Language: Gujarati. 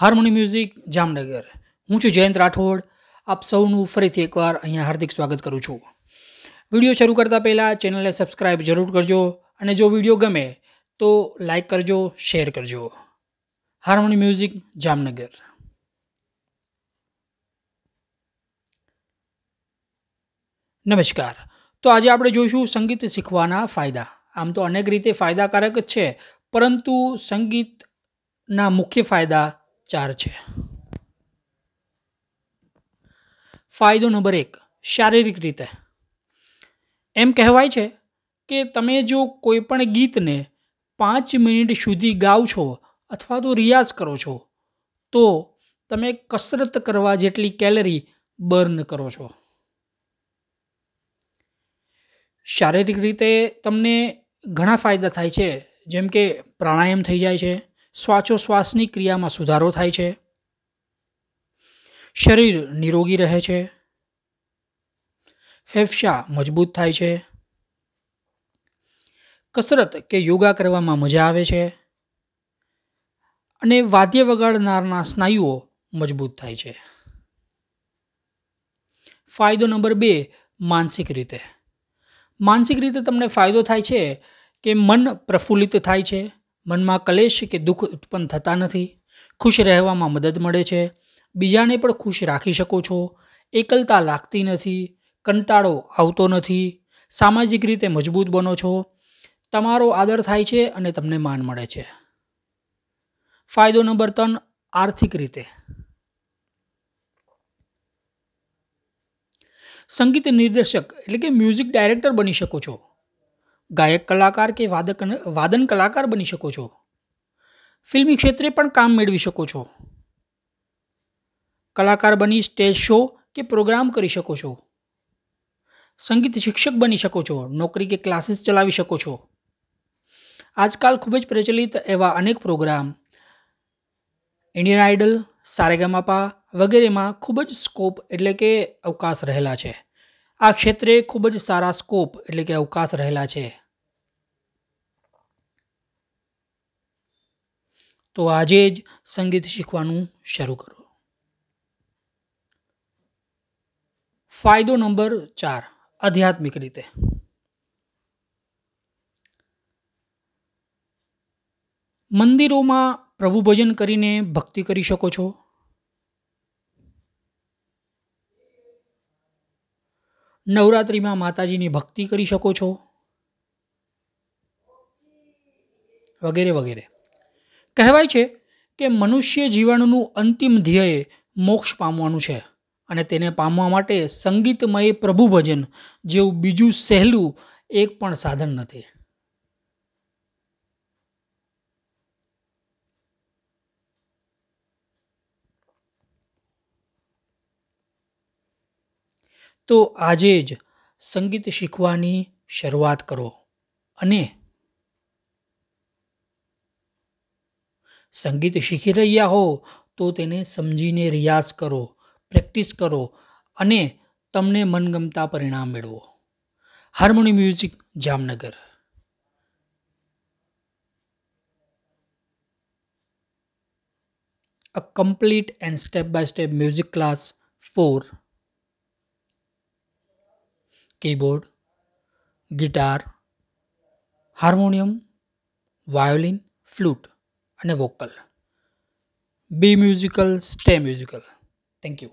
હાર્મોની મ્યુઝિક જામનગર. હું છું જયંત રાઠોડ. આપ સૌનું ફરીથી એકવાર અહીંયા હાર્દિક સ્વાગત કરું છું. વીડિયો શરૂ કરતાં પહેલાં ચેનલને સબસ્ક્રાઈબ જરૂર કરજો અને જો વીડિયો ગમે તો લાઈક કરજો, શેર કરજો. Harmony music Jamnagar. નમસ્કાર. તો આજે આપણે જોઈશું સંગીત શીખવાના ફાયદા. આમ તો અનેક રીતે ફાયદાકારક છે, પરંતુ સંગીતના મુખ્ય ફાયદા ચાર છે. ફાયદો નંબર એક, શારીરિક રીતે. એમ કહેવાય છે કે તમે જો કોઈ પણ ગીતને પાંચ મિનિટ સુધી ગાઓ છો અથવા તો રિયાઝ કરો છો, તો તમે કસરત કરવા જેટલી કેલરી બર્ન કરો છો. શારીરિક રીતે તમને ઘણા ફાયદા થાય છે, જેમ કે પ્રાણાયામ થઈ જાય છે શ્વાસોશ્વાસની ક્રિયામાં સુધારો થાય છે. શરીર નિરોગી રહે છે. ફેફસા મજબૂત થાય છે. કસરત કે યોગા કરવામાં મજા આવે છે. અને વાદ્ય વગાડનારના સ્નાયુઓ મજબૂત થાય છે. ફાયદો નંબર બે, માનસિક રીતે. માનસિક રીતે તમને ફાયદો થાય છે કે મન પ્રફુલ્લિત થાય છે. મનમાં કલેશ કે દુઃખ ઉત્પન્ન થતા નથી. ખુશ રહેવામાં મદદ મળે છે. બીજાને પણ ખુશ રાખી શકો છો. એકલતા લાગતી નથી. કંટાળો આવતો નથી. સામાજિક રીતે મજબૂત બનો છો. તમારો આદર થાય છે અને તમને માન મળે છે. ફાયદો નંબર ત્રણ, આર્થિક રીતે. સંગીત નિર્દેશક એટલે કે મ્યુઝિક ડાયરેક્ટર બની શકો છો. ગાયક કલાકાર કે વાદક વાદન કલાકાર બની શકો છો. ફિલ્મી ક્ષેત્રે પણ કામ મેળવી શકો છો. કલાકાર બની સ્ટેજ શો કે પ્રોગ્રામ કરી શકો છો. સંગીત શિક્ષક બની શકો છો, નોકરી કે ક્લાસીસ ચલાવી શકો છો. આજકાલ ખૂબ જ પ્રચલિત એવા અનેક પ્રોગ્રામ, ઇન્ડિયન આઇડલ, સારેગામાપા વગેરેમાં ખૂબ જ સ્કોપ એટલે કે અવકાશ રહેલા છે. આ ક્ષેત્રે ખૂબ જ સારા સ્કોપ એટલે કે અવકાશ રહેલા છે. તો આજે જ સંગીત શીખવાનું શરૂ કરો. ફાયદો નંબર ચાર, આધ્યાત્મિક રીતે. મંદિરોમાં પ્રભુ ભજન કરીને ભક્તિ કરી શકો છો. નવરાત્રિમાં માતાજીની ભક્તિ કરી શકો છો? વગેરે વગેરે. કહેવાય છે કે મનુષ્ય જીવનનું અંતિમ ધ્યેય મોક્ષ પામવાનું છે અને તેને પામવા માટે સંગીતમય પ્રભુ ભજન જેવું બીજું સહેલું એક પણ સાધન નથી. તો આજે જ સંગીત શીખવાની શરૂઆત કરો અને સંગીત શીખી રહ્યા હો તો તેને સમજીને રિયાઝ કરો, પ્રેક્ટિસ કરો અને તમને મનગમતા પરિણામ મેળવો. Harmony music Jamnagar. A complete and step by step music class for keyboard, guitar, harmonium violin flute અને vocal be musical stay musical thank you